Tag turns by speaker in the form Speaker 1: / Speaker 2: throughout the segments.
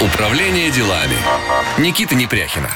Speaker 1: Управление делами. Никита Непряхина.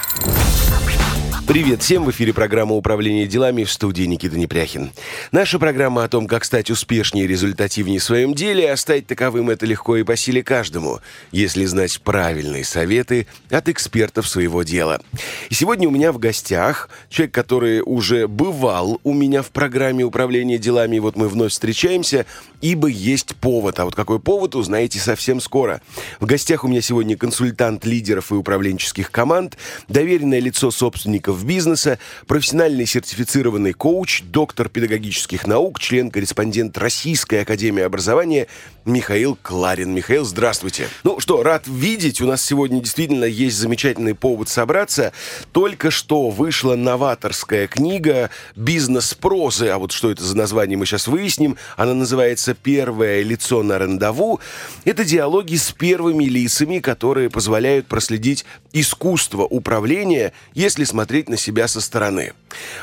Speaker 2: Привет всем! В эфире программа «Управление делами» в студии Никита Непряхин. Наша программа о том, как стать успешнее и результативнее в своем деле, а стать таковым это легко и по силе каждому, если знать правильные советы от экспертов своего дела. И сегодня у меня в гостях человек, который уже бывал у меня в программе «Управление делами», и вот мы вновь встречаемся, ибо есть повод. А вот какой повод, узнаете совсем скоро. В гостях у меня сегодня консультант лидеров и управленческих команд, доверенное лицо собственников бизнеса, профессиональный сертифицированный коуч, доктор педагогических наук, член-корреспондент Российской Академии Образования Михаил Кларин. Михаил, здравствуйте. Ну что, рад видеть. У нас сегодня действительно есть замечательный повод собраться. Только что вышла новаторская книга «Бизнес-прозы». А вот что это за название, мы сейчас выясним. Она называется «Первое лицо на рандеву». Это диалоги с первыми лицами, которые позволяют проследить искусство управления, если смотреть на себя со стороны.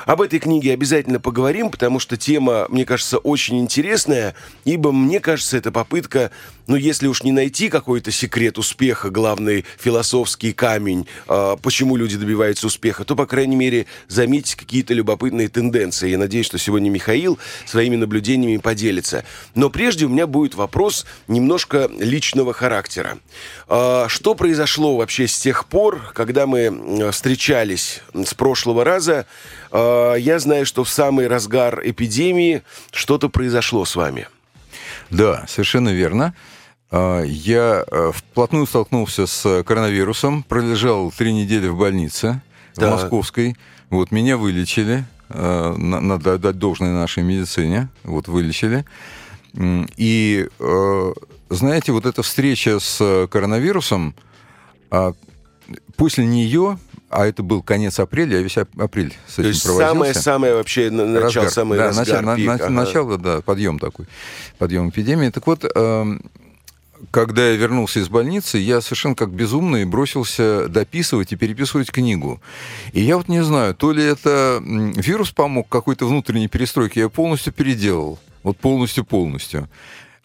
Speaker 2: Об этой книге обязательно поговорим, потому что тема, мне кажется, очень интересная, ибо, мне кажется, это попытка, ну, если уж не найти какой-то секрет успеха, главный философский камень, э, почему люди добиваются успеха, то, по крайней мере, заметить какие-то любопытные тенденции. Я надеюсь, что сегодня Михаил своими наблюдениями поделится. Но прежде у меня будет вопрос немножко личного характера. Э, что произошло вообще с тех пор, когда мы встречались с прошлого раза? Э, я знаю, что в самый разгар эпидемии что-то произошло с вами.
Speaker 3: Да, совершенно верно. А, я э, вплотную столкнулся с коронавирусом, пролежал три недели в больнице да. в Московской. Вот меня вылечили, э, надо отдать должное нашей медицине, вот вылечили. И э, знаете, вот эта встреча с коронавирусом, а, после нее а это был конец апреля, я весь апрель с этим То есть
Speaker 2: самое-самое вообще начало, разгар. самый
Speaker 3: да,
Speaker 2: разгар,
Speaker 3: начало, пик, на, ага. начало, да, подъем такой, подъем эпидемии. Так вот, э, когда я вернулся из больницы, я совершенно как безумный бросился дописывать и переписывать книгу. И я вот не знаю, то ли это вирус помог какой-то внутренней перестройке, я полностью переделал. Вот полностью-полностью.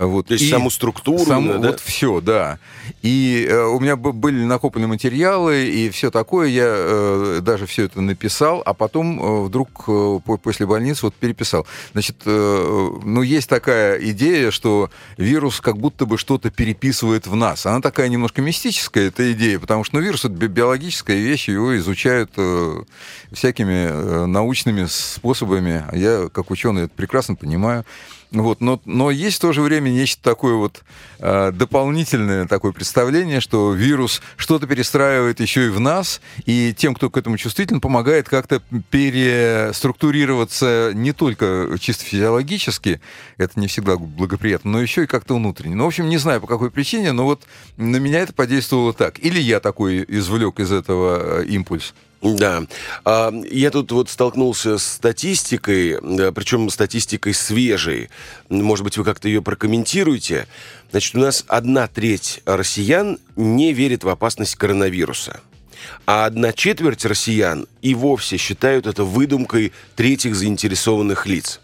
Speaker 2: Вот. То есть и саму структуру,
Speaker 3: саму, да? Вот все, да. И э, у меня были накоплены материалы и все такое. Я э, даже все это написал, а потом э, вдруг э, после больницы вот переписал. Значит, э, ну есть такая идея, что вирус как будто бы что-то переписывает в нас. Она такая немножко мистическая, эта идея, потому что ну, вирус это биологическая вещь, его изучают э, всякими э, научными способами. Я как ученый это прекрасно понимаю. Вот, но, но есть в то же время нечто такое вот э, дополнительное такое представление, что вирус что-то перестраивает еще и в нас, и тем, кто к этому чувствителен, помогает как-то переструктурироваться не только чисто физиологически, это не всегда благоприятно, но еще и как-то внутренне. Ну, в общем, не знаю по какой причине, но вот на меня это подействовало так. Или я такой извлек из этого э, импульс.
Speaker 2: Да. А, я тут вот столкнулся с статистикой, причем статистикой свежей. Может быть, вы как-то ее прокомментируете. Значит, у нас одна треть россиян не верит в опасность коронавируса. А одна четверть россиян и вовсе считают это выдумкой третьих заинтересованных лиц.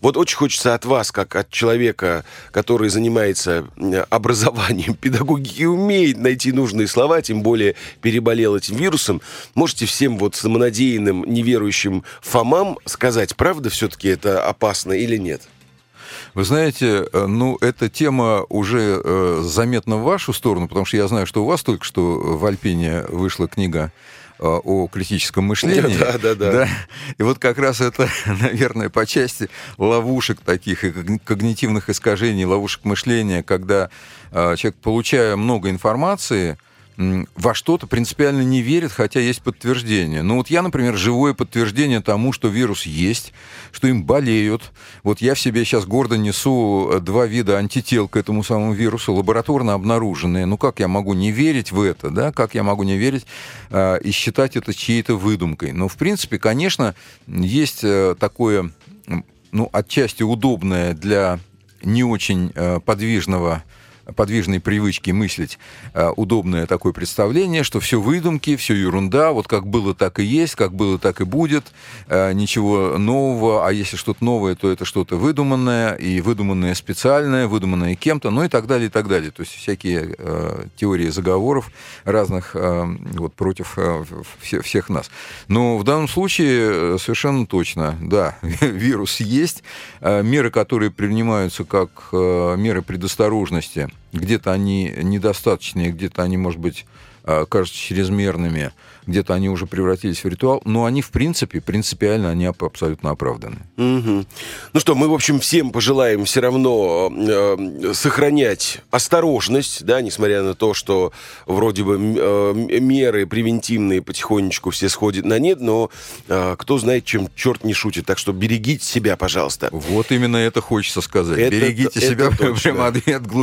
Speaker 2: Вот очень хочется от вас, как от человека, который занимается образованием, педагогики, умеет найти нужные слова, тем более переболел этим вирусом, можете всем вот самонадеянным, неверующим Фомам сказать, правда все-таки это опасно или нет?
Speaker 3: Вы знаете, э, ну, эта тема уже э, заметна в вашу сторону, потому что я знаю, что у вас только что в Альпине вышла книга о критическом мышлении.
Speaker 2: Да, да, да, да.
Speaker 3: И вот как раз это, наверное, по части ловушек таких и когнитивных искажений, ловушек мышления, когда э, человек, получая много информации, во что-то принципиально не верит, хотя есть подтверждение. Ну вот я, например, живое подтверждение тому, что вирус есть, что им болеют. Вот я в себе сейчас гордо несу э, два вида антител к этому самому вирусу, лабораторно обнаруженные. Ну как я могу не верить в это, да? Как я могу не верить э, и считать это чьей-то выдумкой? Но, в принципе, конечно, есть э, такое, ну, отчасти удобное для не очень э, подвижного подвижной привычки мыслить э, удобное такое представление, что все выдумки, все ерунда, вот как было, так и есть, как было, так и будет, э, ничего нового, а если что-то новое, то это что-то выдуманное, и выдуманное специальное, выдуманное кем-то, ну и так далее, и так далее. То есть всякие э, теории заговоров разных э, вот, против э, все, всех нас. Но в данном случае э, совершенно точно, да, вирус есть, меры, которые принимаются как меры предосторожности, где-то они недостаточные, где-то они, может быть, э, кажутся чрезмерными, где-то они уже превратились в ритуал, но они, в принципе, принципиально, они абсолютно оправданы.
Speaker 2: Угу. Ну что, мы, в общем, всем пожелаем все равно э, сохранять осторожность, да, несмотря на то, что вроде бы э, меры превентивные потихонечку все сходят на нет, но э, кто знает, чем черт не шутит. Так что берегите себя, пожалуйста.
Speaker 3: Вот именно это хочется сказать. Это, Берегите это себя прямо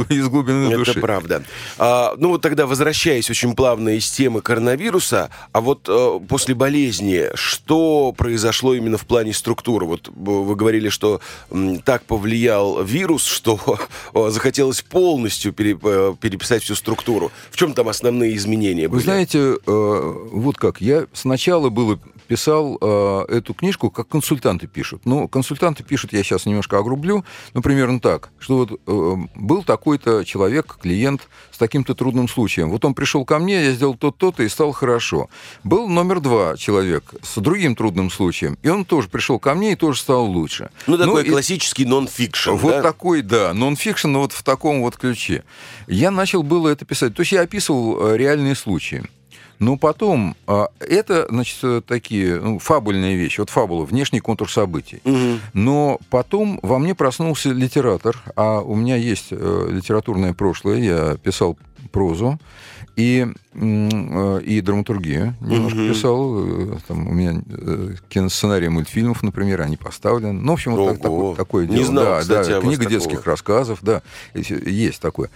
Speaker 3: из глубины
Speaker 2: это
Speaker 3: души.
Speaker 2: Это правда. А, ну вот тогда, возвращаясь очень плавно из темы коронавируса, а вот э, после болезни, что произошло именно в плане структуры? Вот вы говорили, что м, так повлиял вирус, что захотелось полностью пере, э, переписать всю структуру. В чем там основные изменения были?
Speaker 3: Вы знаете, э, вот как, я сначала было писал э, эту книжку, как консультанты пишут. Ну, консультанты пишут, я сейчас немножко огрублю, ну, примерно так, что вот э, был такой-то человек, клиент с таким-то трудным случаем. Вот он пришел ко мне, я сделал то-то и стал хорошо. Был номер два человек с другим трудным случаем, и он тоже пришел ко мне и тоже стал лучше.
Speaker 2: Ну, такой ну, классический нон-фикшн,
Speaker 3: Вот да? такой, да, нон-фикшн, но вот в таком вот ключе. Я начал было это писать. То есть я описывал э, реальные случаи. Но потом, а, это, значит, такие ну, фабульные вещи. Вот фабула, внешний контур событий. Угу. Но потом во мне проснулся литератор, а у меня есть э, литературное прошлое, я писал прозу и, э, и драматургию немножко угу. писал. Э, там у меня киносценарии мультфильмов, например, они поставлены. Ну, в общем, вот так, такое, такое дело.
Speaker 2: Не знал,
Speaker 3: да,
Speaker 2: кстати,
Speaker 3: да, книга детских такого. рассказов, да, есть такое.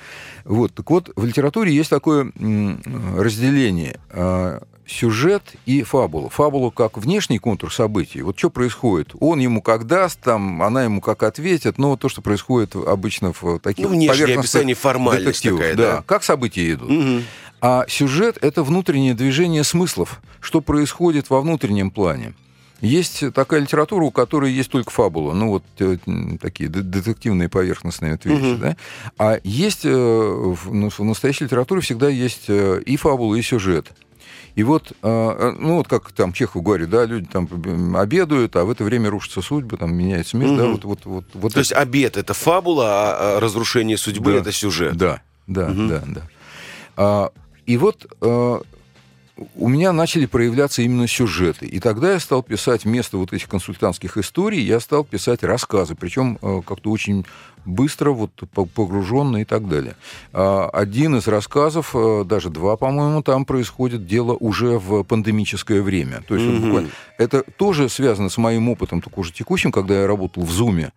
Speaker 3: Вот, так вот, в литературе есть такое разделение а, сюжет и фабулу. Фабулу как внешний контур событий. Вот что происходит? Он ему как даст, там, она ему как ответит. Но то, что происходит обычно в таких
Speaker 2: ну, внешнее описание формальность такая,
Speaker 3: да. да. Как события идут. Угу. А сюжет — это внутреннее движение смыслов, что происходит во внутреннем плане. Есть такая литература, у которой есть только фабула, ну вот э, такие детективные поверхностные вот вещи, угу. да. А есть э, ну, в настоящей литературе всегда есть э, и фабула, и сюжет. И вот, ну вот как там Чехов говорит, да, люди там обедают, а в это время рушатся судьбы, там меняется мир, угу. да, вот, вот, вот, вот.
Speaker 2: То это. есть обед это фабула, а, а разрушение судьбы да. это сюжет.
Speaker 3: Да, да, угу. да, да. А, и вот у меня начали проявляться именно сюжеты. И тогда я стал писать вместо вот этих консультантских историй, я стал писать рассказы, причем э, как-то очень быстро, вот погруженно и так далее. А, один из рассказов, э, даже два, по-моему, там происходит дело уже в пандемическое время. То есть mm-hmm. это тоже связано с моим опытом, только уже текущим, когда я работал в Зуме.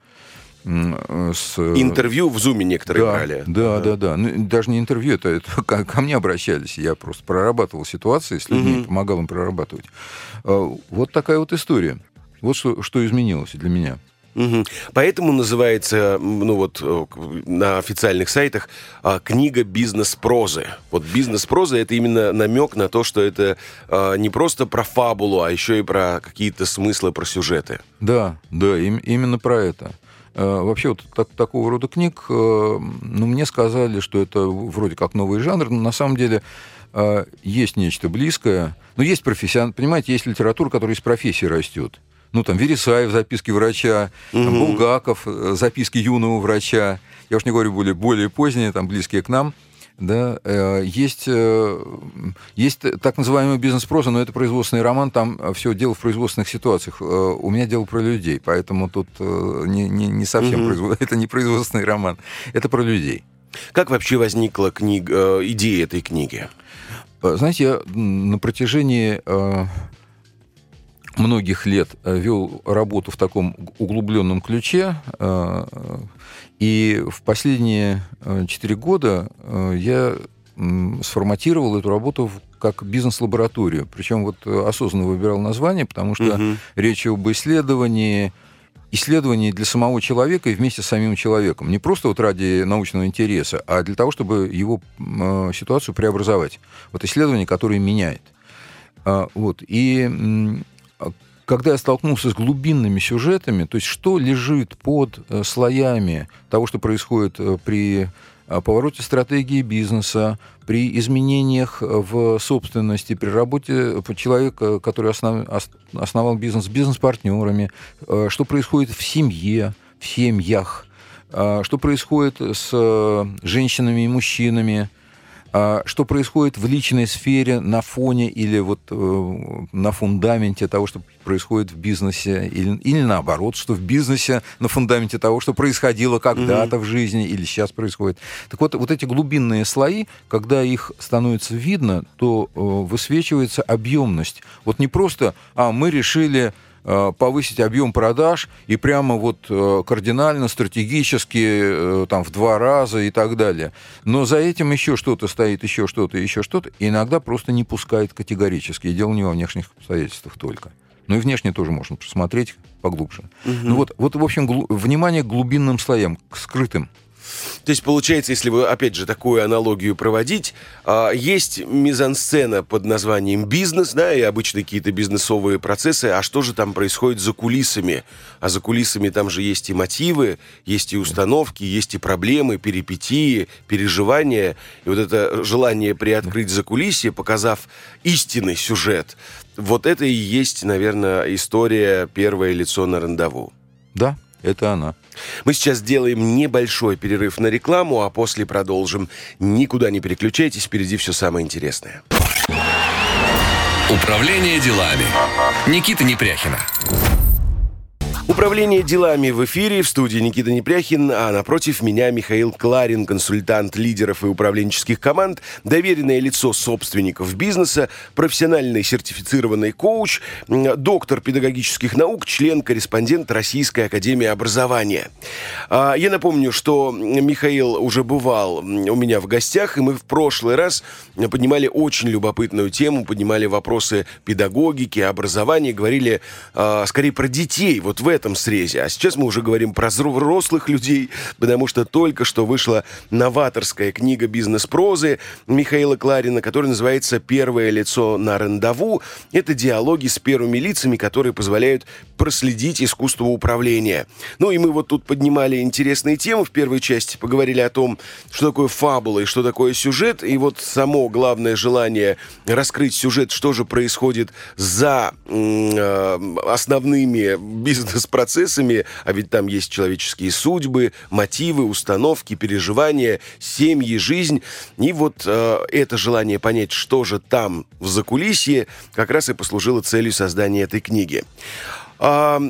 Speaker 2: Э, с... Интервью в Зуме некоторые
Speaker 3: да,
Speaker 2: брали.
Speaker 3: Да, да, да. да. Ну, даже не интервью, это, это ко, ко мне обращались. Я просто прорабатывал ситуации с людьми, угу. помогал им прорабатывать. Э, вот такая вот история. Вот что, что изменилось для меня.
Speaker 2: Угу. Поэтому называется, ну вот э, на официальных сайтах книга бизнес-прозы. Вот бизнес-проза это именно намек на то, что это не просто про фабулу, а еще и про какие-то смыслы, про сюжеты.
Speaker 3: Да, да, им, именно про это. Э, вообще вот так, такого рода книг, э, ну, мне сказали, что это вроде как новый жанр, но на самом деле э, есть нечто близкое. Ну, есть профессион... Понимаете, есть литература, которая из профессии растет. Ну, там, Вересаев, записки врача, угу. там, Булгаков, записки юного врача. Я уж не говорю более, более поздние, там, близкие к нам – да, э, есть, э, есть так называемый бизнес-проза, но это производственный роман, там все дело в производственных ситуациях. Э, у меня дело про людей, поэтому тут не, не, не совсем угу. производ... это не производственный роман, это про людей.
Speaker 2: Как вообще возникла книга, идея этой книги?
Speaker 3: Знаете, я на протяжении многих лет вел работу в таком углубленном ключе. И в последние э, четыре года э, я сформатировал эту работу как бизнес-лабораторию. Причем вот э, осознанно выбирал название, потому что угу. речь об исследовании исследование для самого человека и вместе с самим человеком. Не просто вот ради научного интереса, а для того, чтобы его э, ситуацию преобразовать. Вот исследование, которое меняет. А, вот. И когда я столкнулся с глубинными сюжетами, то есть что лежит под э, слоями того, что происходит э, при э, повороте стратегии бизнеса, при изменениях в собственности, при работе человека, который основ, основал бизнес с бизнес-партнерами, что происходит в семье, в семьях, что происходит с женщинами и мужчинами, а что происходит в личной сфере на фоне или вот э, на фундаменте того, что происходит в бизнесе, или, или наоборот, что в бизнесе на фундаменте того, что происходило когда-то mm-hmm. в жизни или сейчас происходит. Так вот, вот эти глубинные слои, когда их становится видно, то э, высвечивается объемность. Вот не просто, а мы решили повысить объем продаж и прямо вот э, кардинально, стратегически, э, там, в два раза и так далее. Но за этим еще что-то стоит, еще что-то, еще что-то, иногда просто не пускает категорически. И дело не во внешних обстоятельствах только. Ну и внешне тоже можно посмотреть поглубже. Угу. Ну вот, вот, в общем, глу- внимание к глубинным слоям, к скрытым.
Speaker 2: То есть, получается, если вы, опять же, такую аналогию проводить, а, есть мизансцена под названием бизнес, да, и обычно какие-то бизнесовые процессы, а что же там происходит за кулисами? А за кулисами там же есть и мотивы, есть и установки, есть и проблемы, перипетии, переживания. И вот это желание приоткрыть за кулисье, показав истинный сюжет, вот это и есть, наверное, история «Первое лицо на рандеву».
Speaker 3: Да, это она.
Speaker 2: Мы сейчас сделаем небольшой перерыв на рекламу, а после продолжим. Никуда не переключайтесь, впереди все самое интересное.
Speaker 1: Управление делами. Никита Непряхина.
Speaker 2: Управление делами в эфире, в студии Никита Непряхин, а напротив меня Михаил Кларин, консультант лидеров и управленческих команд, доверенное лицо собственников бизнеса, профессиональный сертифицированный коуч, доктор педагогических наук, член-корреспондент Российской Академии Образования. А, я напомню, что Михаил уже бывал у меня в гостях, и мы в прошлый раз поднимали очень любопытную тему, поднимали вопросы педагогики, образования, говорили а, скорее про детей. Вот в этом срезе. А сейчас мы уже говорим про взрослых людей, потому что только что вышла новаторская книга бизнес-прозы Михаила Кларина, которая называется «Первое лицо на рандову». Это диалоги с первыми лицами, которые позволяют проследить искусство управления. Ну и мы вот тут поднимали интересные темы в первой части, поговорили о том, что такое фабула и что такое сюжет, и вот само главное желание раскрыть сюжет, что же происходит за э, основными бизнес с процессами, а ведь там есть человеческие судьбы, мотивы, установки, переживания, семьи, жизнь. И вот э, это желание понять, что же там в закулисье, как раз и послужило целью создания этой книги. А,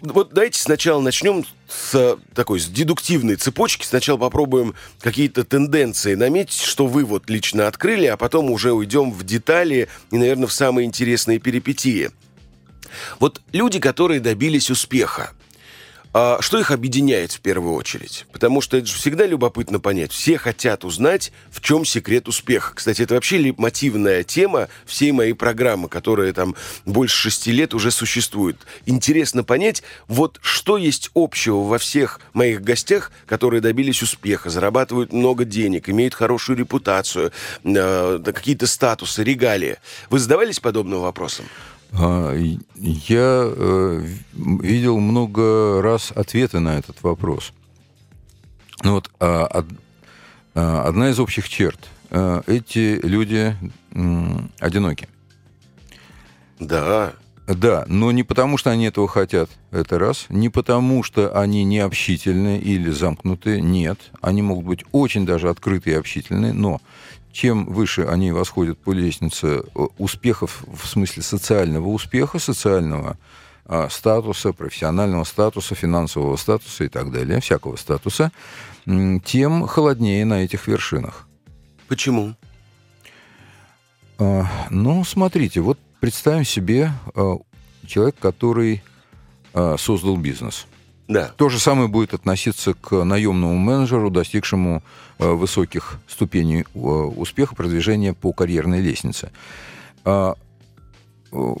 Speaker 2: вот давайте сначала начнем с такой с дедуктивной цепочки. Сначала попробуем какие-то тенденции наметить, что вы вот лично открыли, а потом уже уйдем в детали и, наверное, в самые интересные перипетии. Вот люди, которые добились успеха, а что их объединяет в первую очередь? Потому что это же всегда любопытно понять. Все хотят узнать, в чем секрет успеха. Кстати, это вообще мотивная тема всей моей программы, которая там больше шести лет уже существует. Интересно понять, вот что есть общего во всех моих гостях, которые добились успеха, зарабатывают много денег, имеют хорошую репутацию, э, какие-то статусы, регалии. Вы задавались подобным вопросом?
Speaker 3: А, я э, видел много раз ответы на этот вопрос. Ну вот а, а, одна из общих черт. Эти люди одиноки.
Speaker 2: Да.
Speaker 3: Да, но не потому, что они этого хотят, это раз. Не потому, что они не общительны или замкнуты, нет. Они могут быть очень даже открытые и общительные, но чем выше они восходят по лестнице э, успехов в смысле социального успеха, социального а, статуса, профессионального статуса, финансового статуса и так далее, всякого статуса, тем холоднее на этих вершинах.
Speaker 2: Почему?
Speaker 3: А, ну, смотрите, вот представим себе а, человек, который создал бизнес –
Speaker 2: да.
Speaker 3: То же самое будет относиться к наемному менеджеру, достигшему э, высоких ступеней э, успеха продвижения по карьерной лестнице. А, э,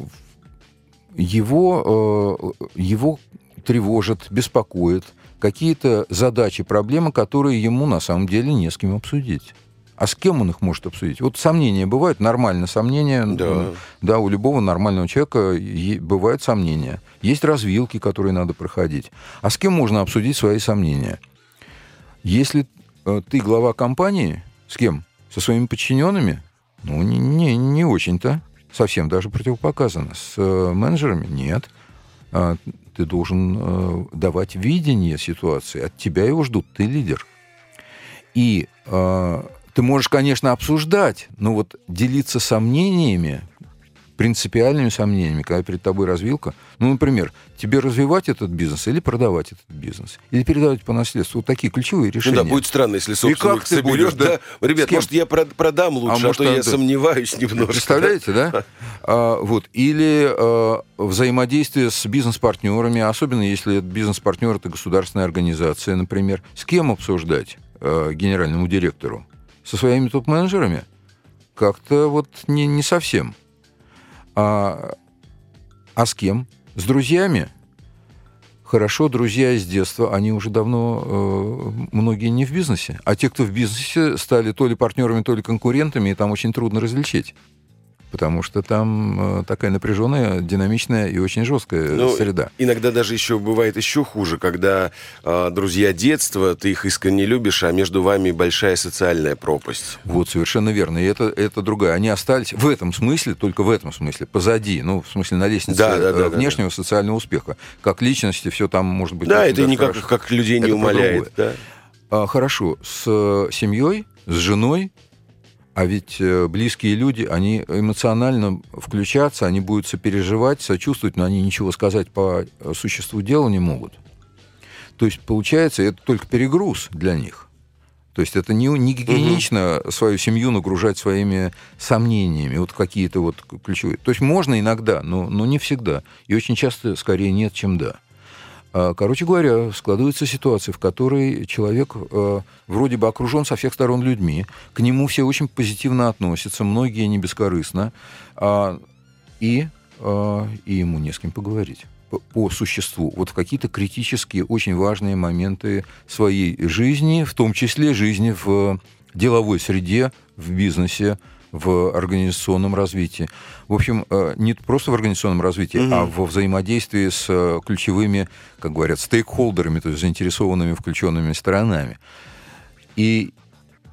Speaker 3: его, его тревожат, беспокоят, какие-то задачи, проблемы, которые ему на самом деле не с кем обсудить. А с кем он их может обсудить? Вот сомнения бывают, нормально сомнения. Да. да, у любого нормального человека бывают сомнения. Есть развилки, которые надо проходить. А с кем можно обсудить свои сомнения? Если э, ты глава компании, с кем? Со своими подчиненными? Ну, не, не, не очень-то. Совсем даже противопоказано. С э, менеджерами? Нет. А, ты должен э, давать видение ситуации. От тебя его ждут. Ты лидер. И а, ты можешь, конечно, обсуждать, но вот делиться сомнениями, принципиальными сомнениями, когда перед тобой развилка. Ну, например, тебе развивать этот бизнес или продавать этот бизнес? Или передавать по наследству? Вот такие ключевые решения.
Speaker 2: Ну да, будет странно, если собственник И как соберешь, да? да? Ребят, может, я продам лучше, а, а может, то я сомневаюсь немножко.
Speaker 3: Представляете, да? да? А, вот. Или а, взаимодействие с бизнес-партнерами, особенно если бизнес-партнер это государственная организация, например. С кем обсуждать а, генеральному директору? Со своими топ-менеджерами как-то вот не, не совсем. А, а с кем? С друзьями? Хорошо, друзья из детства, они уже давно, э, многие не в бизнесе. А те, кто в бизнесе, стали то ли партнерами, то ли конкурентами, и там очень трудно различить потому что там э, такая напряженная, динамичная и очень жесткая ну, среда.
Speaker 2: Иногда даже еще бывает еще хуже, когда э, друзья детства, ты их искренне любишь, а между вами большая социальная пропасть.
Speaker 3: Вот, совершенно верно. И это, это другая. Они остались в этом смысле, только в этом смысле, позади, ну, в смысле, на лестнице да, да, да, внешнего да, да. социального успеха. Как личности, все там может быть...
Speaker 2: Да, это никак хорошо. как людей не это умаляет. Да.
Speaker 3: А, хорошо, с семьей, с женой, а ведь э, близкие люди, они эмоционально включаться, они будут сопереживать, сочувствовать, но они ничего сказать по э, существу дела не могут. То есть, получается, это только перегруз для них. То есть это не, не гигиенично угу. свою семью нагружать своими сомнениями, вот какие-то вот ключевые. То есть можно иногда, но, но не всегда. И очень часто скорее нет, чем да. А, короче говоря, складывается ситуация, в которой человек э, вроде бы окружен со всех сторон людьми, к нему все очень позитивно относятся, многие не бескорыстно, а, и, а, и ему не с кем поговорить по, по существу, вот в какие-то критические, очень важные моменты своей жизни, в том числе жизни в деловой среде, в бизнесе, в организационном развитии. В общем, э, не просто в организационном развитии, mm-hmm. а во взаимодействии с э, ключевыми, как говорят, стейкхолдерами, то есть заинтересованными, включенными сторонами. И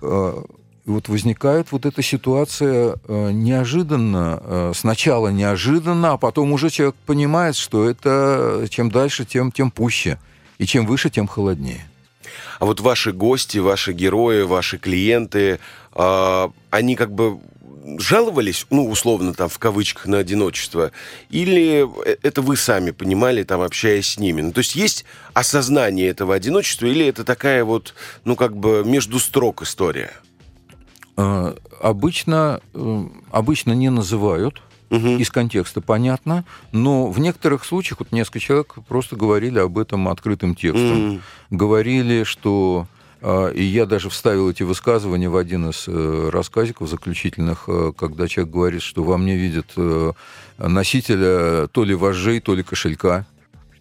Speaker 3: э, вот возникает вот эта ситуация неожиданно, сначала неожиданно, а потом уже человек понимает, что это чем дальше, тем, тем пуще, и чем выше, тем холоднее.
Speaker 2: А вот ваши гости, ваши герои, ваши клиенты, они как бы жаловались, ну, условно, там, в кавычках, на одиночество, или это вы сами понимали, там, общаясь с ними? Ну, то есть есть осознание этого одиночества, или это такая вот, ну, как бы между строк история?
Speaker 3: А, обычно, э, обычно не называют, угу. из контекста понятно, но в некоторых случаях, вот несколько человек просто говорили об этом открытым текстом. Угу. Говорили, что и я даже вставил эти высказывания в один из э, рассказиков заключительных, э, когда человек говорит, что во мне видят э, носителя то ли вожжей, то ли кошелька,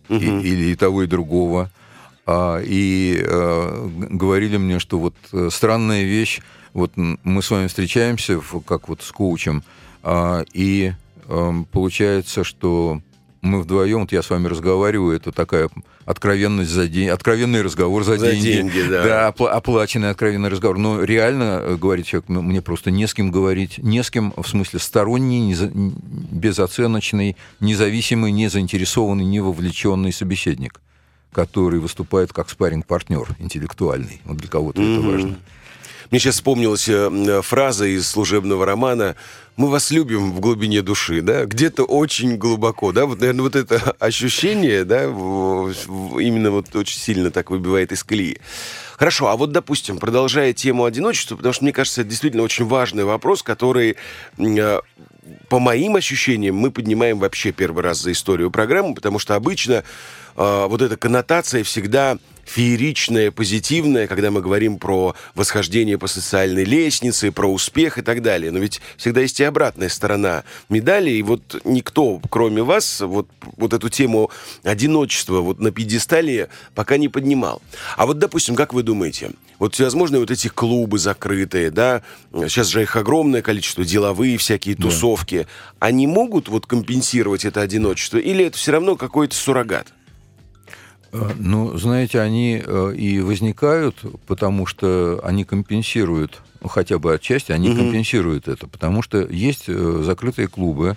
Speaker 3: угу. и, или и того, и другого. А, и говорили мне, что вот странная вещь, вот мы с вами встречаемся, как вот с коучем, а, и эм, получается, что мы вдвоем, вот я с вами разговариваю, это такая откровенность за день, откровенный разговор за, за деньги. деньги да. да, оплаченный откровенный разговор. Но реально, э, говорит человек, мне просто не с кем говорить, не с кем, в смысле сторонний, неза, безоценочный, независимый, не заинтересованный, не вовлеченный собеседник, который выступает как спаринг партнер интеллектуальный. Вот для кого-то mm-hmm. это важно.
Speaker 2: Мне сейчас вспомнилась э, фраза из служебного романа «Мы вас любим в глубине души», да, где-то очень глубоко, да, вот, наверное, вот это ощущение, да, именно вот очень сильно так выбивает из колеи. Хорошо, а вот, допустим, продолжая тему одиночества, потому что, мне кажется, это действительно очень важный вопрос, который э, по моим ощущениям, мы поднимаем вообще первый раз за историю программы, потому что обычно э, вот эта коннотация всегда фееричное, позитивное, когда мы говорим про восхождение по социальной лестнице, про успех и так далее. Но ведь всегда есть и обратная сторона медали, и вот никто, кроме вас, вот, вот эту тему одиночества вот на пьедестале пока не поднимал. А вот, допустим, как вы думаете, вот всевозможные вот эти клубы закрытые, да, сейчас же их огромное количество, деловые всякие тусовки, да. они могут вот компенсировать это одиночество, или это все равно какой-то суррогат?
Speaker 3: Э, ну, знаете, они э, и возникают, потому что они компенсируют, ну, хотя бы отчасти, они угу. компенсируют это, потому что есть э, закрытые клубы,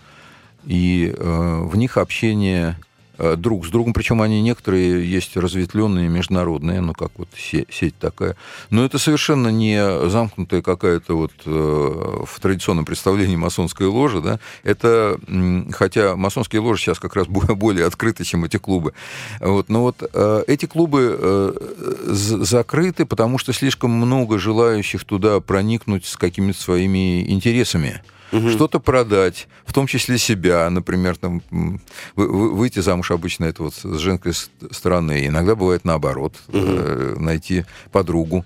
Speaker 3: и в них общение друг с другом, причем они некоторые есть разветвленные, международные, ну как вот сеть такая. Но это совершенно не замкнутая какая-то вот э, в традиционном представлении масонская ложа, да, это, хотя масонские ложи сейчас как раз более открыты, чем эти клубы. Вот, но вот э, эти клубы закрыты, потому что слишком много желающих туда проникнуть с какими-то своими интересами угу. что-то продать, в том числе себя, например, там, выйти замуж обычно это вот с женской стороны. Иногда бывает наоборот, угу. найти подругу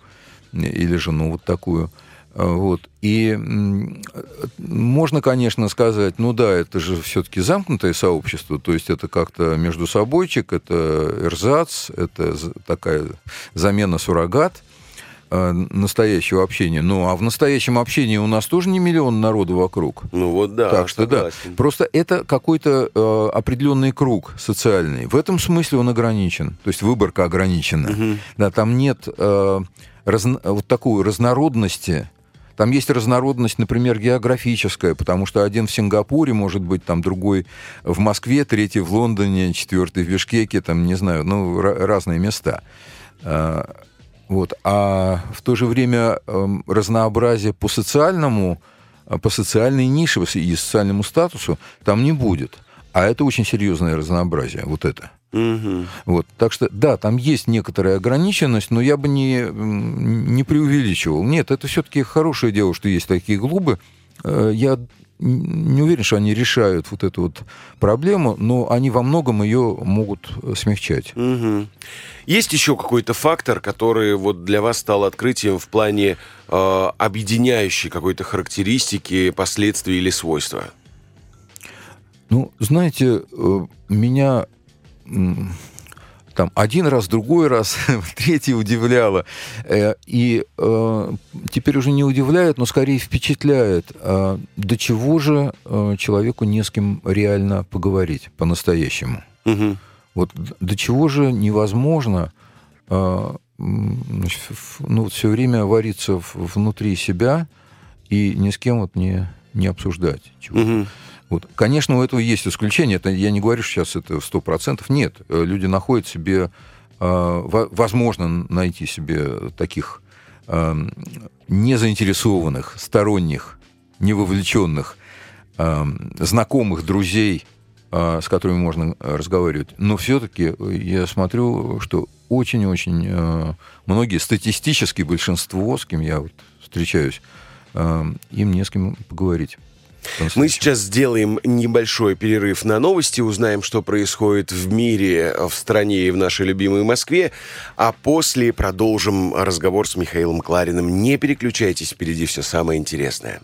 Speaker 3: или жену вот такую. А, вот. И можно, конечно, сказать, ну да, это же все-таки замкнутое сообщество, то есть это как-то между собойчик, это эрзац, это такая замена суррогат. Э, настоящего общения. Ну, а в настоящем общении у нас тоже не миллион народу вокруг.
Speaker 2: Ну вот да.
Speaker 3: Так что согласен. да. Просто это какой-то э, определенный круг социальный. В этом смысле он ограничен. То есть выборка ограничена. Угу. Да, там нет э, разно, вот такой разнородности. Там есть разнородность, например, географическая, потому что один в Сингапуре, может быть, там другой в Москве, третий в Лондоне, четвертый в Бишкеке, там, не знаю, ну, разные места. Вот. А в то же время эм, разнообразие по социальному, э, по социальной нише и социальному статусу там не будет. А это очень серьезное разнообразие, вот это. Угу. Вот, так что, да, там есть некоторая ограниченность, но я бы не, не преувеличивал. Нет, это все-таки хорошее дело, что есть такие клубы. Э, я не уверен, что они решают вот эту вот проблему, но они во многом ее могут смягчать.
Speaker 2: Угу. Есть еще какой-то фактор, который вот для вас стал открытием в плане э, объединяющей какой-то характеристики, последствий или свойства?
Speaker 3: Ну, знаете, э, меня там один раз, другой раз, третий удивляло. Э, и э, теперь уже не удивляет, но скорее впечатляет, э, до чего же человеку не с кем реально поговорить по-настоящему. Угу. Вот до чего же невозможно значит, ну, вот все время вариться внутри себя и ни с кем вот не, не обсуждать чего Угу. Вот. Конечно, у этого есть исключения. Это, я не говорю сейчас это 100%. Нет, э, люди находят себе, э, возможно найти себе таких э, незаинтересованных, сторонних, невовлеченных, знакомых, друзей, с которыми можно разговаривать. Но все-таки я смотрю, что очень-очень многие, статистически большинство, с кем я вот встречаюсь, им не с кем поговорить.
Speaker 2: Мы сейчас сделаем небольшой перерыв на новости, узнаем, что происходит в мире, в стране и в нашей любимой Москве, а после продолжим разговор с Михаилом Клариным. Не переключайтесь, впереди все самое интересное.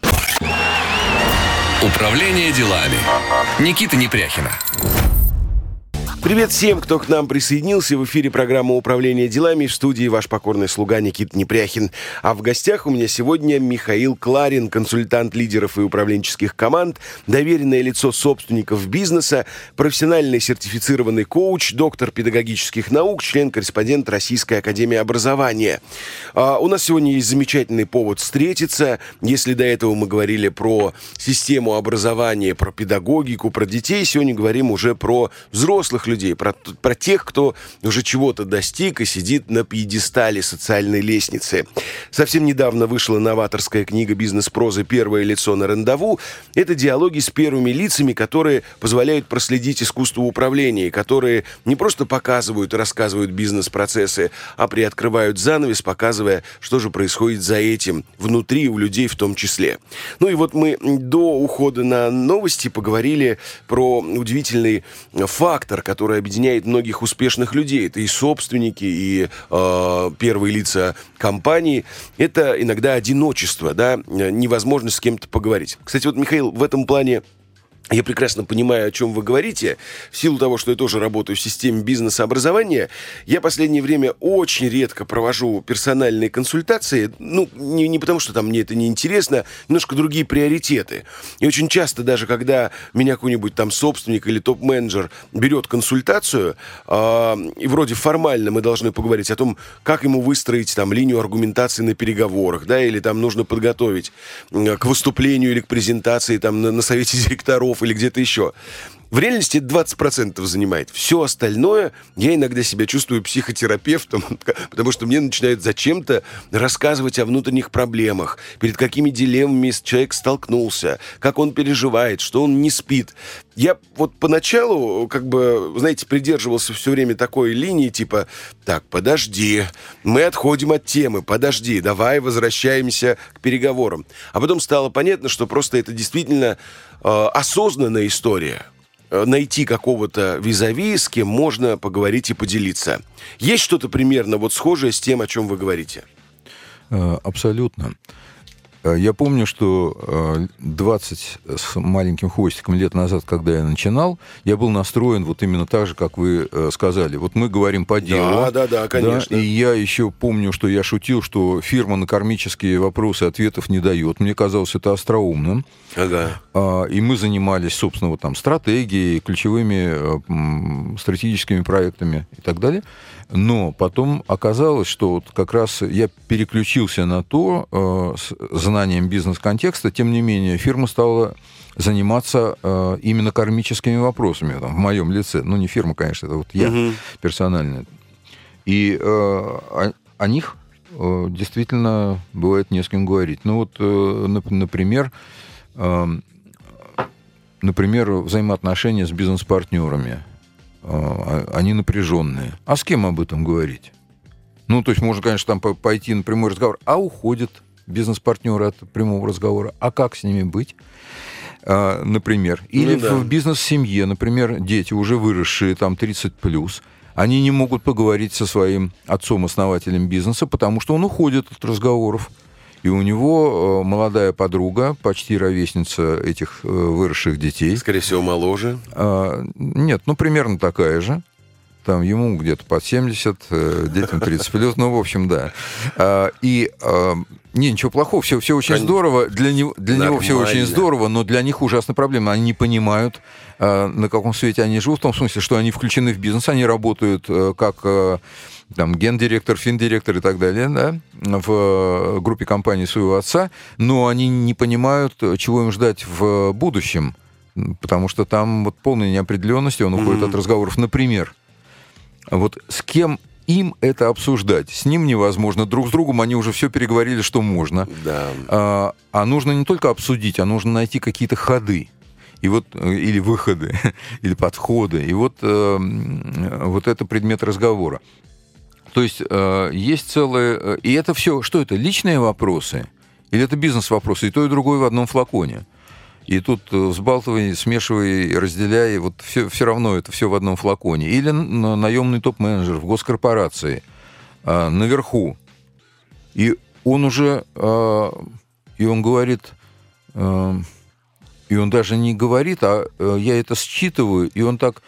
Speaker 1: Управление делами. Никита Непряхина.
Speaker 2: Привет всем, кто к нам присоединился. В эфире программа «Управление делами» в студии ваш покорный слуга Никит Непряхин. А в гостях у меня сегодня Михаил Кларин, консультант лидеров и управленческих команд, доверенное лицо собственников бизнеса, профессиональный сертифицированный коуч, доктор педагогических наук, член-корреспондент Российской Академии Образования. А у нас сегодня есть замечательный повод встретиться. Если до этого мы говорили про систему образования, про педагогику, про детей, сегодня говорим уже про взрослых людей, людей, про, про тех, кто уже чего-то достиг и сидит на пьедестале социальной лестницы. Совсем недавно вышла новаторская книга «Бизнес-прозы. Первое лицо на рандову». Это диалоги с первыми лицами, которые позволяют проследить искусство управления, которые не просто показывают и рассказывают бизнес-процессы, а приоткрывают занавес, показывая, что же происходит за этим, внутри у людей в том числе. Ну и вот мы до ухода на новости поговорили про удивительный фактор, который которое объединяет многих успешных людей. Это и собственники, и э, первые лица компании. Это иногда одиночество, да, невозможность с кем-то поговорить. Кстати, вот, Михаил, в этом плане я прекрасно понимаю, о чем вы говорите. В силу того, что я тоже работаю в системе бизнеса образования, я последнее время очень редко провожу персональные консультации. Ну, не, не потому, что там мне это не интересно, немножко другие приоритеты. И очень часто даже, когда меня какой-нибудь там собственник или топ-менеджер берет консультацию, э, и вроде формально мы должны поговорить о том, как ему выстроить там линию аргументации на переговорах, да, или там нужно подготовить к выступлению или к презентации там на, на совете директоров, или где-то еще. В реальности это 20% занимает. Все остальное я иногда себя чувствую психотерапевтом, потому что мне начинают зачем-то рассказывать о внутренних проблемах, перед какими дилеммами человек столкнулся, как он переживает, что он не спит. Я вот поначалу, как бы, знаете, придерживался все время такой линии, типа, так, подожди, мы отходим от темы, подожди, давай возвращаемся к переговорам. А потом стало понятно, что просто это действительно э, осознанная история найти какого-то визави, с кем можно поговорить и поделиться. Есть что-то примерно вот схожее с тем, о чем вы говорите?
Speaker 3: Э, абсолютно. Э, я помню, что 20 э, с маленьким хвостиком лет назад, когда я начинал, я был настроен вот именно так же, как вы э, сказали. Вот мы говорим по делу.
Speaker 2: Да, да, да, конечно.
Speaker 3: Да, и я еще помню, что я шутил, что фирма на кармические вопросы ответов не дает. Мне казалось это остроумным.
Speaker 2: Ага.
Speaker 3: А, и мы занимались, собственно, вот там стратегией, ключевыми стратегическими проектами и так далее. Но потом оказалось, что вот как раз я переключился на то, э, с знанием бизнес-контекста, тем не менее, фирма стала заниматься э, именно кармическими вопросами там, в моем лице. Ну, не фирма, конечно, это вот я угу. персонально. И э, о, о них э, действительно бывает не с кем говорить. Ну, вот, э, например, э, например, взаимоотношения с бизнес-партнерами – они напряженные. А с кем об этом говорить? Ну, то есть можно, конечно, там пойти на прямой разговор, а уходят бизнес-партнеры от прямого разговора. А как с ними быть? А, например. Или ну, да. в бизнес-семье, например, дети, уже выросшие, там, 30 плюс, они не могут поговорить со своим отцом-основателем бизнеса, потому что он уходит от разговоров. И у него э, молодая подруга, почти ровесница этих э, выросших детей.
Speaker 2: Скорее всего, моложе.
Speaker 3: А, нет, ну, примерно такая же. Там ему где-то под 70, э, детям 30 плюс, ну, в общем, да. А, и а, не, ничего плохого, все, все очень Конечно. здорово. Для, него, для него все очень здорово, но для них ужасная проблема. Они не понимают, на каком свете они живут, в том смысле, что они включены в бизнес, они работают как там, гендиректор, финдиректор и так далее, да, в группе компании своего отца, но они не понимают, чего им ждать в будущем, потому что там вот полная неопределенность, он уходит mm-hmm. от разговоров. Например, вот с кем им это обсуждать. С ним невозможно. Друг с другом они уже все переговорили, что можно.
Speaker 2: Да.
Speaker 3: А, а нужно не только обсудить, а нужно найти какие-то ходы. И вот, э, или выходы, или подходы. И вот, э, вот это предмет разговора. То есть э, есть целые... И это все, что это, личные вопросы? Или это бизнес-вопросы? И то, и другое в одном флаконе. И тут взбалтывай, смешивай, разделяй, вот все, все равно это все в одном флаконе. Или наемный топ-менеджер в госкорпорации наверху. И он уже... И он говорит... Э, и он даже не говорит, а э, я это считываю, и он так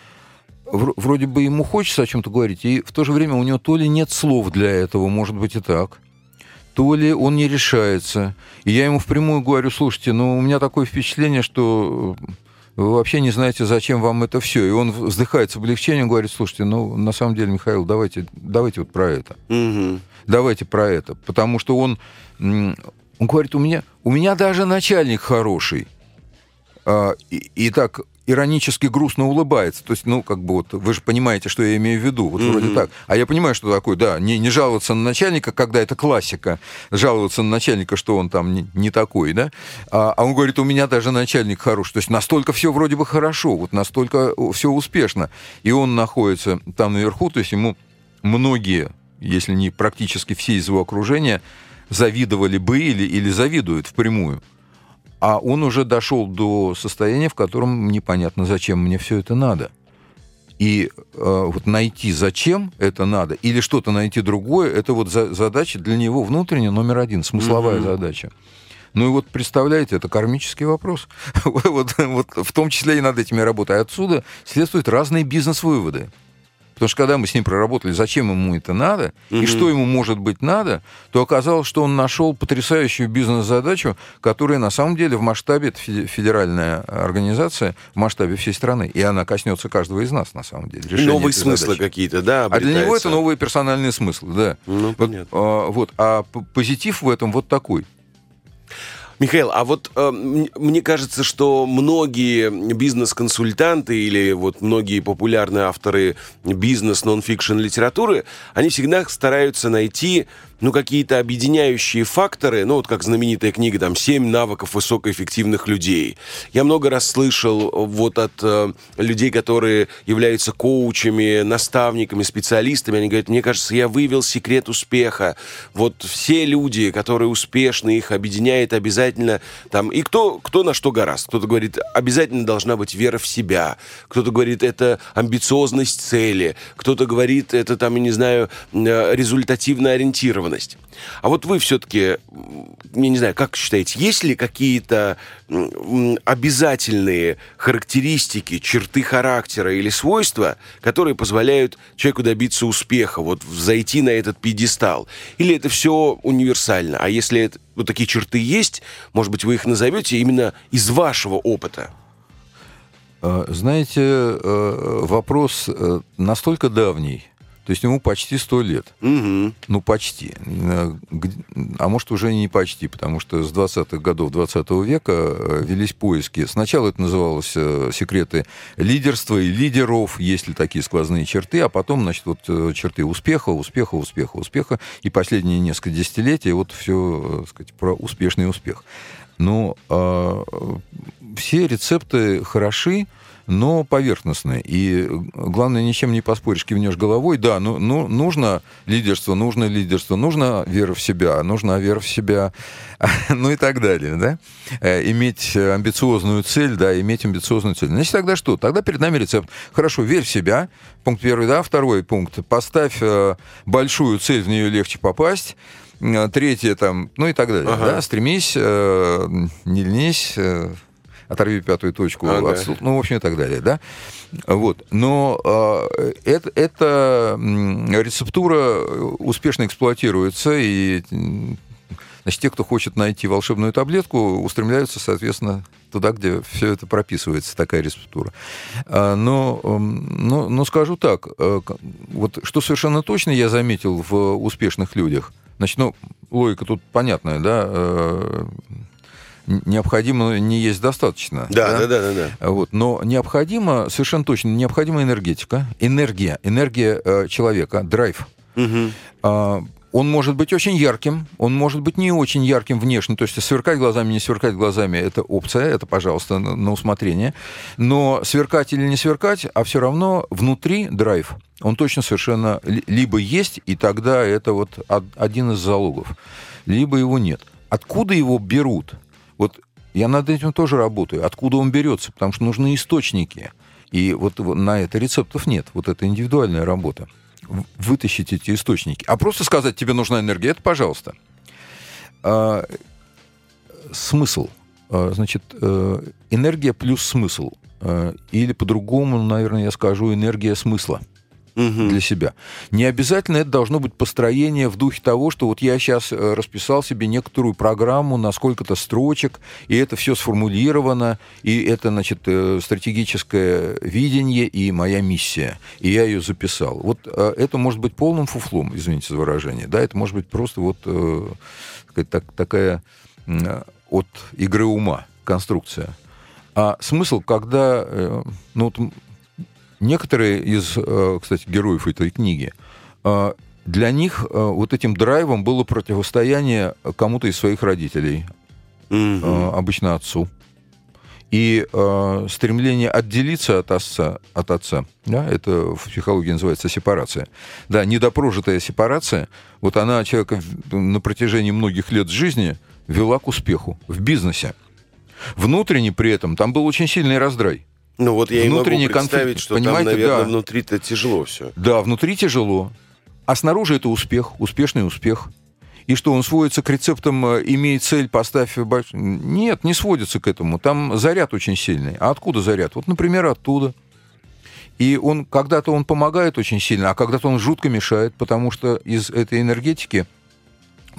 Speaker 3: вроде бы ему хочется о чем-то говорить, и в то же время у него то ли нет слов для этого, может быть и так, то ли он не решается. И я ему впрямую говорю, слушайте, ну у меня такое впечатление, что вы вообще не знаете, зачем вам это все. И он вздыхает с облегчением, говорит, слушайте, ну на самом деле, Михаил, давайте, давайте вот про это.
Speaker 2: Угу.
Speaker 3: Давайте про это. Потому что он, он говорит, у меня, у меня даже начальник хороший. А, и, и так иронически грустно улыбается. То есть, ну, как бы вот, вы же понимаете, что я имею в виду. Вот mm-hmm. вроде так. А я понимаю, что такое, да, не, не жаловаться на начальника, когда это классика. Жаловаться на начальника, что он там не, не такой, да. А, а он говорит, у меня даже начальник хороший. То есть настолько все вроде бы хорошо, вот настолько все успешно. И он находится там наверху, то есть ему многие, если не практически все из его окружения, завидовали бы или, или завидуют впрямую а он уже дошел до состояния, в котором непонятно, зачем мне все это надо. И э, вот найти, зачем это надо, или что-то найти другое, это вот за, задача для него внутренняя номер один, смысловая mm-hmm. задача. Ну и вот представляете, это кармический вопрос. вот, вот в том числе и над этими работой. Отсюда следуют разные бизнес-выводы. Потому что когда мы с ним проработали, зачем ему это надо угу. и что ему может быть надо, то оказалось, что он нашел потрясающую бизнес-задачу, которая на самом деле в масштабе, это федеральная организация, в масштабе всей страны. И она коснется каждого из нас, на самом деле.
Speaker 2: Новые смыслы какие-то, да,
Speaker 3: А для него это новые персональные смыслы, да.
Speaker 2: Ну,
Speaker 3: вот, а, вот. А позитив в этом вот такой.
Speaker 2: Михаил, а вот э, мне кажется, что многие бизнес-консультанты или вот многие популярные авторы бизнес нон-фикшн литературы, они всегда стараются найти ну, какие-то объединяющие факторы, ну, вот как знаменитая книга, там, «Семь навыков высокоэффективных людей». Я много раз слышал вот от э, людей, которые являются коучами, наставниками, специалистами, они говорят, мне кажется, я вывел секрет успеха. Вот все люди, которые успешны, их объединяет обязательно там, и кто, кто на что гораст. Кто-то говорит, обязательно должна быть вера в себя. Кто-то говорит, это амбициозность цели. Кто-то говорит, это там, я не знаю, э, результативно ориентированность заинтересованность. А вот вы все-таки, я не знаю, как считаете, есть ли какие-то обязательные характеристики, черты характера или свойства, которые позволяют человеку добиться успеха, вот зайти на этот пьедестал? Или это все универсально? А если это, вот такие черты есть, может быть, вы их назовете именно из вашего опыта?
Speaker 3: А, знаете, э, вопрос э, настолько давний, то есть ему почти сто лет.
Speaker 2: Угу.
Speaker 3: Ну, почти. А может, уже не почти, потому что с 20-х годов 20 века э, велись поиски. Сначала это называлось э, «Секреты лидерства и лидеров», есть ли такие сквозные черты, а потом, значит, вот э, черты успеха, успеха, успеха, успеха. И последние несколько десятилетий вот все, так сказать, про успешный успех. Но э, все рецепты хороши, но поверхностные. И главное, ничем не поспоришь, кивнешь головой. Да, ну, ну, нужно лидерство, нужно лидерство, нужна вера в себя, нужна вера в себя, ну и так далее, да? Э, иметь амбициозную цель, да, иметь амбициозную цель. Значит, тогда что? Тогда перед нами рецепт. Хорошо, верь в себя, пункт первый, да, второй пункт. Поставь э, большую цель, в нее легче попасть. Э, третье там, ну и так далее. Ага. Да? Стремись, э, не ленись, э, оторви пятую точку, ага. отступ, ну, в общем, и так далее, да. Вот. Но э, это, эта рецептура успешно эксплуатируется, и значит, те, кто хочет найти волшебную таблетку, устремляются, соответственно, туда, где все это прописывается, такая рецептура. А, но, но, но скажу так, э, вот что совершенно точно я заметил в успешных людях, значит, ну, логика тут понятная, да, э, необходимо не есть достаточно.
Speaker 2: Да, да, да, да. да,
Speaker 3: Вот, но необходимо, совершенно точно, необходима энергетика, энергия, энергия э, человека, драйв.
Speaker 2: Угу.
Speaker 3: А, он может быть очень ярким, он может быть не очень ярким внешне. То есть сверкать глазами, не сверкать глазами – это опция, это, пожалуйста, на, на усмотрение. Но сверкать или не сверкать, а все равно внутри драйв, он точно совершенно либо есть, и тогда это вот один из залогов, либо его нет. Откуда его берут? Вот я над этим тоже работаю. Откуда он берется? Потому что нужны источники. И вот на это рецептов нет. Вот это индивидуальная работа. Вытащить эти источники. А просто сказать, тебе нужна энергия, это пожалуйста. А, смысл. А, значит, э, энергия плюс смысл. А, или по-другому, наверное, я скажу, энергия смысла угу. для себя. Не обязательно это должно быть построение в духе того, что вот я сейчас э, расписал себе некоторую программу на сколько-то строчек, и это все сформулировано, и это, значит, э, стратегическое видение и моя миссия, и я ее записал. Вот э, это может быть полным фуфлом, извините за выражение, да, это может быть просто вот так, такая от игры ума конструкция. А смысл, когда, ну, вот Некоторые из, э, кстати, героев этой книги, э, для них э, вот этим драйвом было противостояние кому-то из своих родителей,
Speaker 2: mm-hmm.
Speaker 3: обычно отцу. И э, стремление отделиться от отца, от отца, да, это в психологии называется сепарация. Да, недопрожитая сепарация, вот она человека на протяжении многих лет жизни вела к успеху в бизнесе. Внутренне при этом там был очень сильный раздрай.
Speaker 2: Ну вот я
Speaker 3: Внутренний
Speaker 2: и могу представить,
Speaker 3: конфликт,
Speaker 2: что
Speaker 3: понимаете,
Speaker 2: там, наверное,
Speaker 3: да.
Speaker 2: внутри-то тяжело все.
Speaker 3: Да, внутри тяжело. А снаружи это успех, успешный успех. И что, он сводится к рецептам э, «имей цель, поставь...» больш- Нет, не сводится к этому. Там заряд очень сильный. А откуда заряд? Вот, например, оттуда. И он когда-то он помогает очень сильно, а когда-то он жутко мешает, потому что из этой энергетики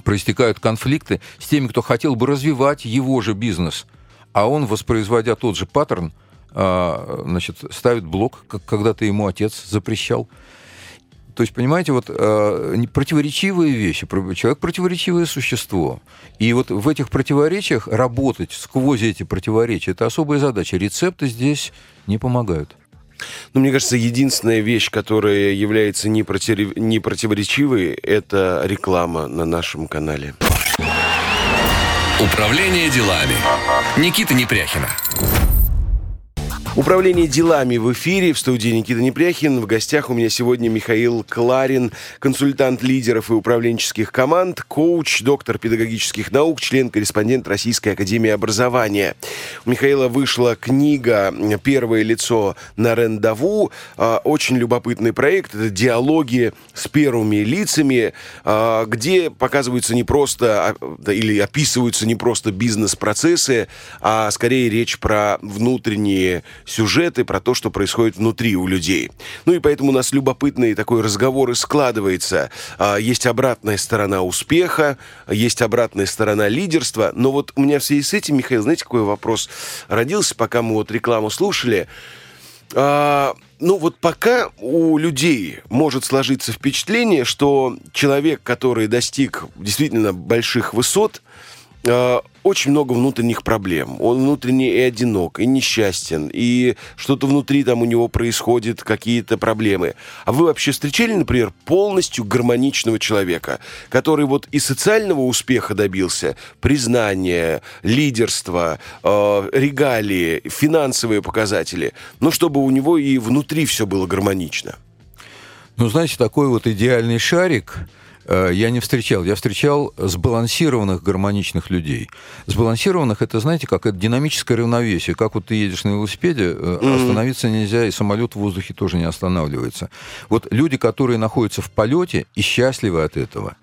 Speaker 3: проистекают конфликты с теми, кто хотел бы развивать его же бизнес. А он, воспроизводя тот же паттерн, значит, ставит блок, как когда-то ему отец запрещал. То есть, понимаете, вот э, не- противоречивые вещи. Человек противоречивое существо. И вот в этих противоречиях работать сквозь эти противоречия это особая задача. Рецепты здесь не помогают.
Speaker 2: Ну, мне кажется, единственная вещь, которая является не, против- не противоречивой, это реклама на нашем канале.
Speaker 1: Управление делами. Никита Непряхина.
Speaker 2: Управление делами в эфире в студии Никита Непряхин. В гостях у меня сегодня Михаил Кларин, консультант лидеров и управленческих команд, коуч, доктор педагогических наук, член-корреспондент Российской Академии Образования. У Михаила вышла книга «Первое лицо на Рендаву». А, Очень любопытный проект. Это диалоги с первыми лицами, а, где показываются не просто, а, или описываются не просто бизнес-процессы, а скорее речь про внутренние сюжеты, про то, что происходит внутри у людей. Ну и поэтому у нас любопытный такой разговор и складывается. А, Есть обратная сторона успеха, есть обратная сторона лидерства. Но вот у меня в связи с этим, Михаил, знаете, какой вопрос родился, пока мы вот рекламу слушали? А, ну вот пока у людей может сложиться впечатление, что человек, который достиг действительно больших высот, а, очень много внутренних проблем. Он внутренне и одинок, и несчастен, и что-то внутри там у него происходит, какие-то проблемы. А вы вообще встречали, например, полностью гармоничного человека, который вот и социального успеха добился, признания, лидерства, э, регалии, финансовые показатели, но чтобы у него и внутри все было гармонично?
Speaker 3: Ну, знаете, такой вот идеальный шарик э, я не встречал. Я встречал сбалансированных, гармоничных людей. Сбалансированных это, знаете, как это динамическое равновесие. Как вот ты едешь на велосипеде, э, остановиться нельзя, и самолет в воздухе тоже не останавливается. Вот люди, которые находятся в полете и счастливы от этого,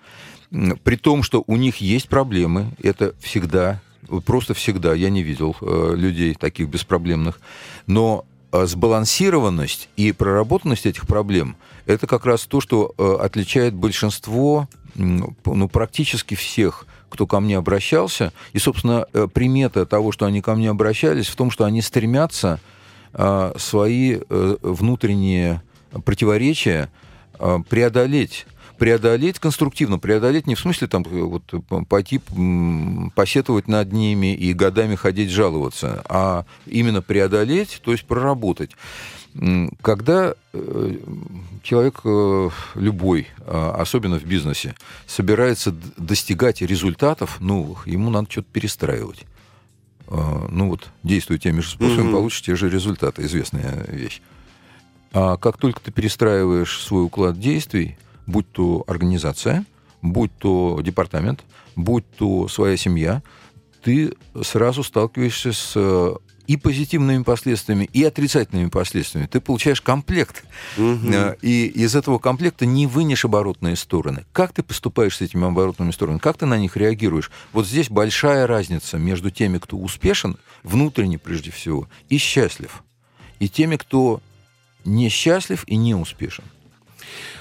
Speaker 3: при том, что у них есть проблемы, это всегда, просто всегда, я не видел э, людей таких беспроблемных, но э, сбалансированность и проработанность этих проблем – это как раз то, что э, отличает большинство, ну, практически всех, кто ко мне обращался. И, собственно, э, примета того, что они ко мне обращались, в том, что они стремятся э, свои э, внутренние противоречия э, преодолеть преодолеть конструктивно, преодолеть не в смысле там э, вот п- пойти посетовать над ними и годами ходить жаловаться, а именно преодолеть, то есть проработать. Когда э, человек э, любой, а, особенно в бизнесе, собирается достигать результатов новых, ему надо что-то перестраивать. А, Ну вот, действуя теми же способами,
Speaker 2: Мгм.
Speaker 3: получишь те же результаты, известная вещь. А как только ты перестраиваешь свой уклад действий, будь то организация, будь то департамент, будь то своя семья, ты сразу сталкиваешься с э, и позитивными последствиями, и отрицательными последствиями. Ты получаешь комплект. Э, И из этого комплекта не вынешь оборотные стороны. Как ты поступаешь с этими оборотными сторонами? Как ты на них реагируешь? Вот здесь большая разница между теми, кто успешен, внутренне прежде всего, и счастлив, и теми, кто несчастлив и не успешен.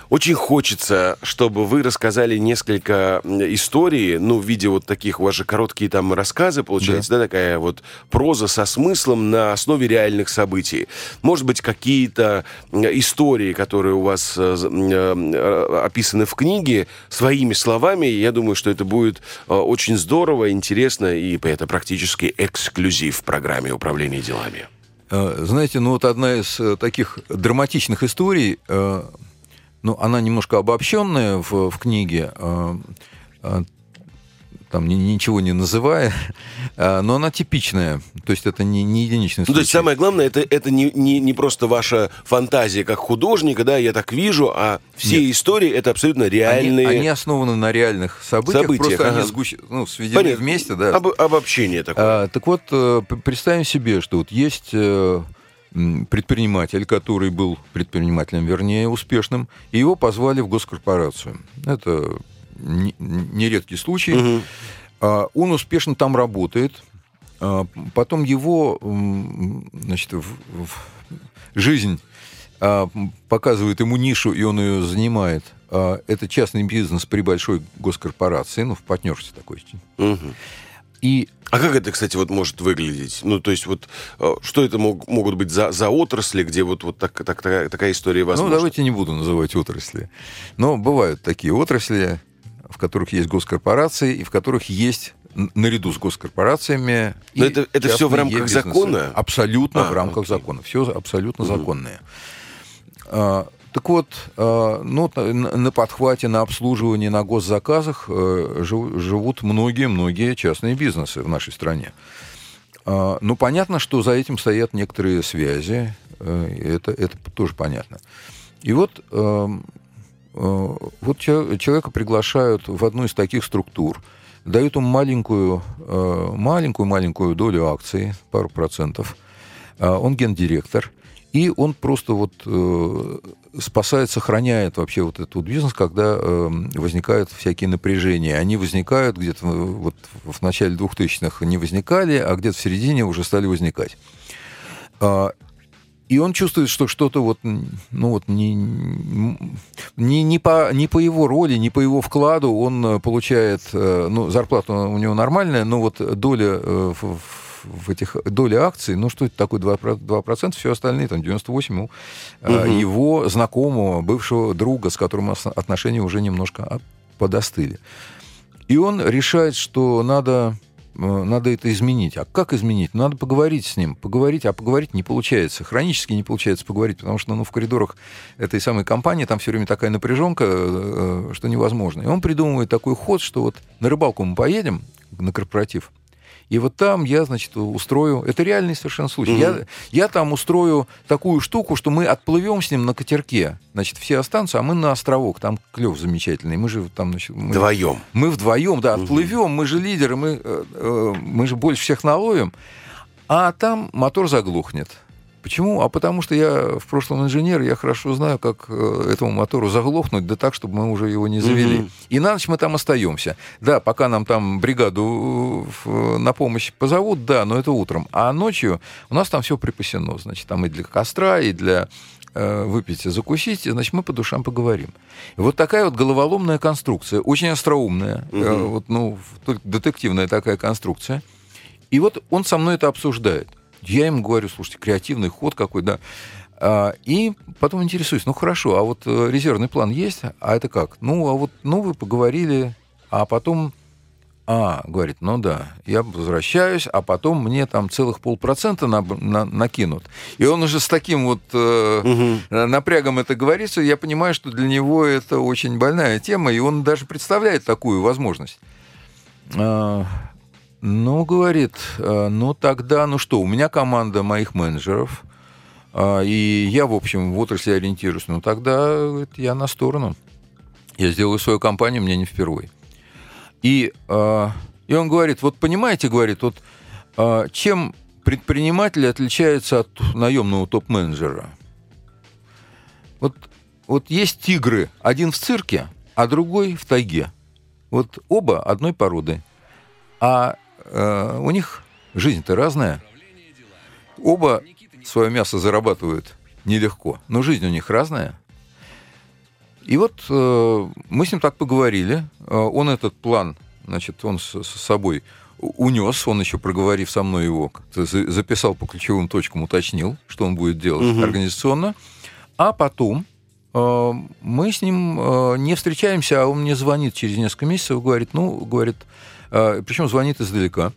Speaker 2: Очень хочется, чтобы вы рассказали несколько историй, ну, в виде вот таких, у вас же короткие там рассказы, получается, да, такая вот проза со смыслом на основе реальных событий. Может быть, какие-то истории, которые у вас э, м, э, описаны в книге, своими словами, я думаю, что это будет э, очень здорово, интересно, и это практически эксклюзив в программе управления делами.
Speaker 3: Э, Знаете, ну вот одна из э, таких драматичных историй, э, ну, она немножко обобщенная в, в книге, э, э, там ни- ничего не называя, э, но она типичная, то есть это не, не единичный
Speaker 2: Ну, то
Speaker 3: случай.
Speaker 2: есть самое главное, это, это не, не, не просто ваша фантазия как художника, да, я так вижу, а все
Speaker 3: Нет.
Speaker 2: истории это абсолютно
Speaker 3: Они,
Speaker 2: реальные
Speaker 3: они основаны на реальных событиях,
Speaker 2: Событиях,
Speaker 3: просто
Speaker 2: ага.
Speaker 3: они сгущ- ну, сведены
Speaker 2: Понятно.
Speaker 3: вместе, да.
Speaker 2: об- обобщение такое.
Speaker 3: А, так вот, э, представим себе, что вот есть э, предприниматель, который был предпринимателем, вернее, успешным, и его позвали в госкорпорацию. Это нередкий случай. Угу. Он успешно там работает. А, потом его значит, жизнь а, показывает ему нишу, и он ее занимает. Это частный бизнес при большой госкорпорации, ну, в партнерстве такой. Угу.
Speaker 2: И... А как это, кстати, вот может выглядеть? Ну, то есть вот э, что это мог, могут быть за, за отрасли, где вот, вот так, так, такая, такая история ну, возможна?
Speaker 3: Ну, давайте не буду называть отрасли. Но бывают такие отрасли, в которых есть госкорпорации и в которых есть наряду с госкорпорациями.
Speaker 2: Но это, это все в рамках бизнесы. закона?
Speaker 3: Абсолютно а, в рамках окей. закона. Все абсолютно угу. законное. А, так вот, э, ну, на подхвате, на обслуживании, на госзаказах э, живут многие-многие частные бизнесы в нашей стране. А, ну, понятно, что за этим стоят некоторые связи, э, это, это тоже понятно. И вот, эм, вот человека приглашают в одну из таких структур, дают ему маленькую, маленькую-маленькую долю акций, пару процентов. Он гендиректор – и он просто вот э, спасает, сохраняет вообще вот этот вот бизнес, когда э, возникают всякие напряжения. Они возникают где-то вот в начале 2000-х не возникали, а где-то в середине уже стали возникать. Э, и он чувствует, что что-то вот, ну вот не, не, не, по, не по его роли, не по его вкладу он получает, э, ну, зарплата у него нормальная, но вот доля э, в в этих доли акций, ну что это такое 2%, 2% все остальные, там 98 у угу. его знакомого, бывшего друга, с которым отношения уже немножко подостыли. И он решает, что надо э, надо это изменить. А как изменить? Надо поговорить с ним. Поговорить, а поговорить не получается. Хронически не получается поговорить, потому что ну, в коридорах этой самой компании там все время такая напряженка, э, что невозможно. И он придумывает такой ход, что вот на рыбалку мы поедем, на корпоратив, и вот там я, значит, устрою... Это реальный совершенно случай. Угу. Я, я там устрою такую штуку, что мы отплывем с ним на катерке. Значит, все останутся, а мы на островок. Там клев замечательный. Мы же там... Значит, мы,
Speaker 2: вдвоем.
Speaker 3: Мы вдвоем, да, отплывем. Угу. Мы же лидеры, мы, э, э, мы же больше всех наловим. А там мотор заглохнет. Почему? А потому что я в прошлом инженер, я хорошо знаю, как э, этому мотору заглохнуть, да так, чтобы мы уже его не завели. Mm-hmm. И на ночь мы там остаемся. Да, пока нам там бригаду э, на помощь позовут, да, но это утром. А ночью у нас там все припасено. Значит, там и для костра, и для э, выпить, закусить, значит, мы по душам поговорим. И вот такая вот головоломная конструкция, очень остроумная, угу. вот, ну, детективная такая конструкция. И вот он со мной это обсуждает. Я ему говорю, слушайте, креативный ход какой, да. А, и потом интересуюсь, ну хорошо, а вот э, резервный план есть? А это как? Ну, а вот, ну, вы поговорили, а потом... А, говорит, ну да, я возвращаюсь, а потом мне там целых полпроцента на, на, накинут. И он уже с таким вот э, угу. напрягом это говорится, я понимаю, что для него это очень больная тема, и он даже представляет такую возможность. Ну, говорит, э, ну тогда, ну что, у меня команда моих менеджеров, а, и я, в общем, в отрасли ориентируюсь. Ну тогда говорит, я на сторону. Я сделаю свою компанию, мне не впервые. И, а, и он говорит, вот понимаете, говорит, вот а, чем предприниматель отличается от наемного топ-менеджера? Вот, вот есть тигры, один в цирке, а другой в тайге. Вот оба одной породы. А э, у них жизнь-то разная. Оба свое мясо зарабатывают нелегко, но жизнь у них разная. И вот э, мы с ним так поговорили. Э, он этот план, значит, он с, с собой унес, он еще проговорив со мной его, записал по ключевым точкам, уточнил, что он будет делать угу. организационно. А потом э, мы с ним э, не встречаемся, а он мне звонит через несколько месяцев, говорит, ну, говорит, Причем звонит издалека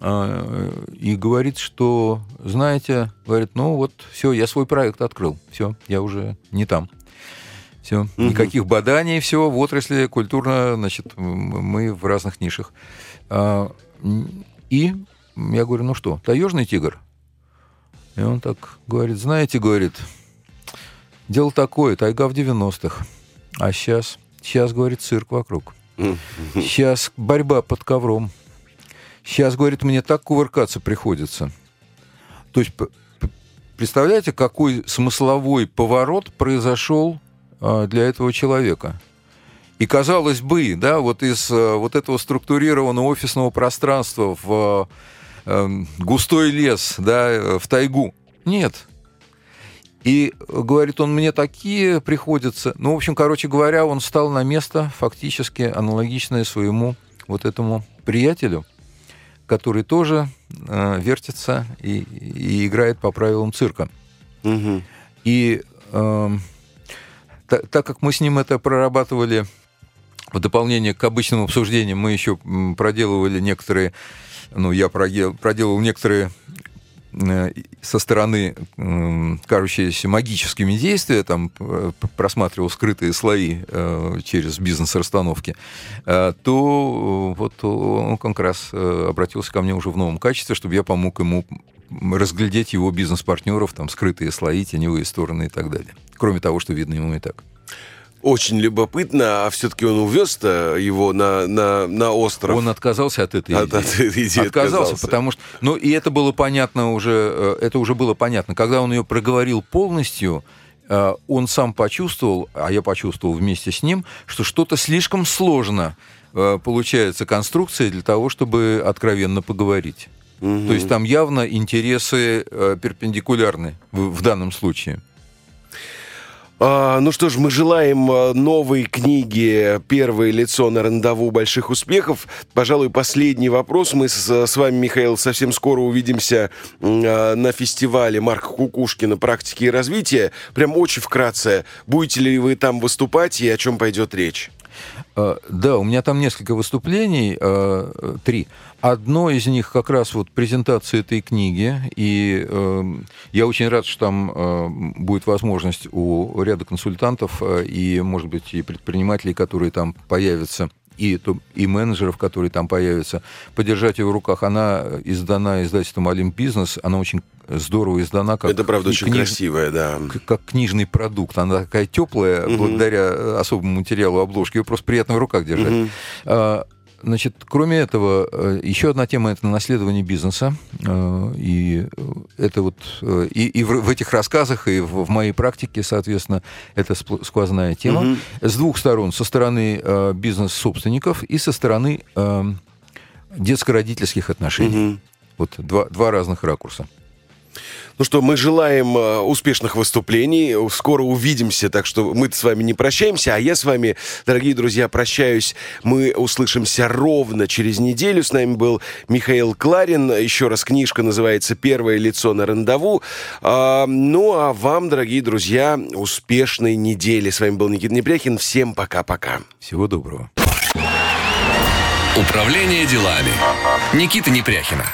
Speaker 3: а, и говорит, что, знаете, говорит, ну вот, все, я свой проект открыл, все, я уже не там. Все, угу. никаких боданий, все, в отрасли культурно, значит, мы в разных нишах. А, и я говорю, ну что, таежный тигр? И он так говорит, знаете, говорит, дело такое, тайга в 90-х, а сейчас, сейчас, говорит, цирк вокруг. Сейчас борьба под ковром. Сейчас, говорит, мне так кувыркаться приходится. То есть представляете, какой смысловой поворот произошел а, для этого человека? И казалось бы, да, вот из а, вот этого структурированного офисного пространства в э, густой лес, да, в тайгу. Нет. И, говорит он, мне такие приходятся. Ну, в общем, короче говоря, он стал на место фактически аналогичное своему вот этому приятелю, который тоже э, вертится и, и играет по правилам цирка. Угу. И э, та, так как мы с ним это прорабатывали в дополнение к обычным обсуждениям, мы еще проделывали некоторые, ну, я проделал некоторые Э, со стороны кажущиеся магическими действия, там э, просматривал скрытые слои э, через бизнес-расстановки, то вот он как раз обратился ко мне уже в новом качестве, чтобы я помог ему разглядеть его бизнес-партнеров, там скрытые слои, теневые стороны и так далее. Кроме того, что видно ему и так
Speaker 2: очень любопытно, а все-таки он увез-то его на, на, на остров.
Speaker 3: Он отказался от этой идеи. От, от этой идеи отказался, отказался, потому что... Ну, и это было понятно уже, э, это уже было понятно. Когда он ее проговорил полностью, э, он сам почувствовал, а я почувствовал вместе с ним, что что-то слишком сложно э, получается конструкция для того, чтобы откровенно поговорить. Угу. То есть там явно интересы перпендикулярны в, в данном случае.
Speaker 2: А, ну что ж, мы желаем а, новой книги «Первое лицо на рандову» больших успехов. Пожалуй, последний вопрос. Мы с, с вами, Михаил, совсем скоро увидимся а, на фестивале Марка Кукушкина «Практики и развитие». Прям очень вкратце. Будете ли вы там выступать и о чем пойдет речь?
Speaker 3: А, да, у меня там несколько выступлений, а, три. Одно из них как раз вот презентация этой книги, и эм, я очень рад, что там э, будет возможность у ряда консультантов э, и, может быть, и предпринимателей, которые там появятся, и, и менеджеров, которые там появятся, подержать ее в руках. Она издана издательством «Олимп Бизнес», она очень здорово издана. Как
Speaker 2: Это, правда, очень книж... красивая, да.
Speaker 3: Как книжный продукт. Она такая теплая, угу. благодаря особому материалу обложки. Ее просто приятно в руках держать. Угу. Значит, кроме этого, э, еще одна тема это наследование бизнеса. Э, и это вот э, и, и в, этих рассказах, и в, в моей практике, соответственно, это сквозная тема. Угу. С двух сторон. Со стороны бизнес-собственников и со стороны детско-родительских отношений. Угу. Вот два, два разных ракурса.
Speaker 2: Ну что, мы желаем э, успешных выступлений. Скоро увидимся, так что мы с вами не прощаемся. А я с вами, дорогие друзья, прощаюсь. Мы услышимся ровно через неделю. С нами был Михаил Кларин. Еще раз книжка называется «Первое лицо на рандову». А, ну, а вам, дорогие друзья, успешной недели. С вами был Никита Непряхин. Всем пока-пока.
Speaker 3: Всего доброго.
Speaker 1: Управление делами. Никита Непряхина.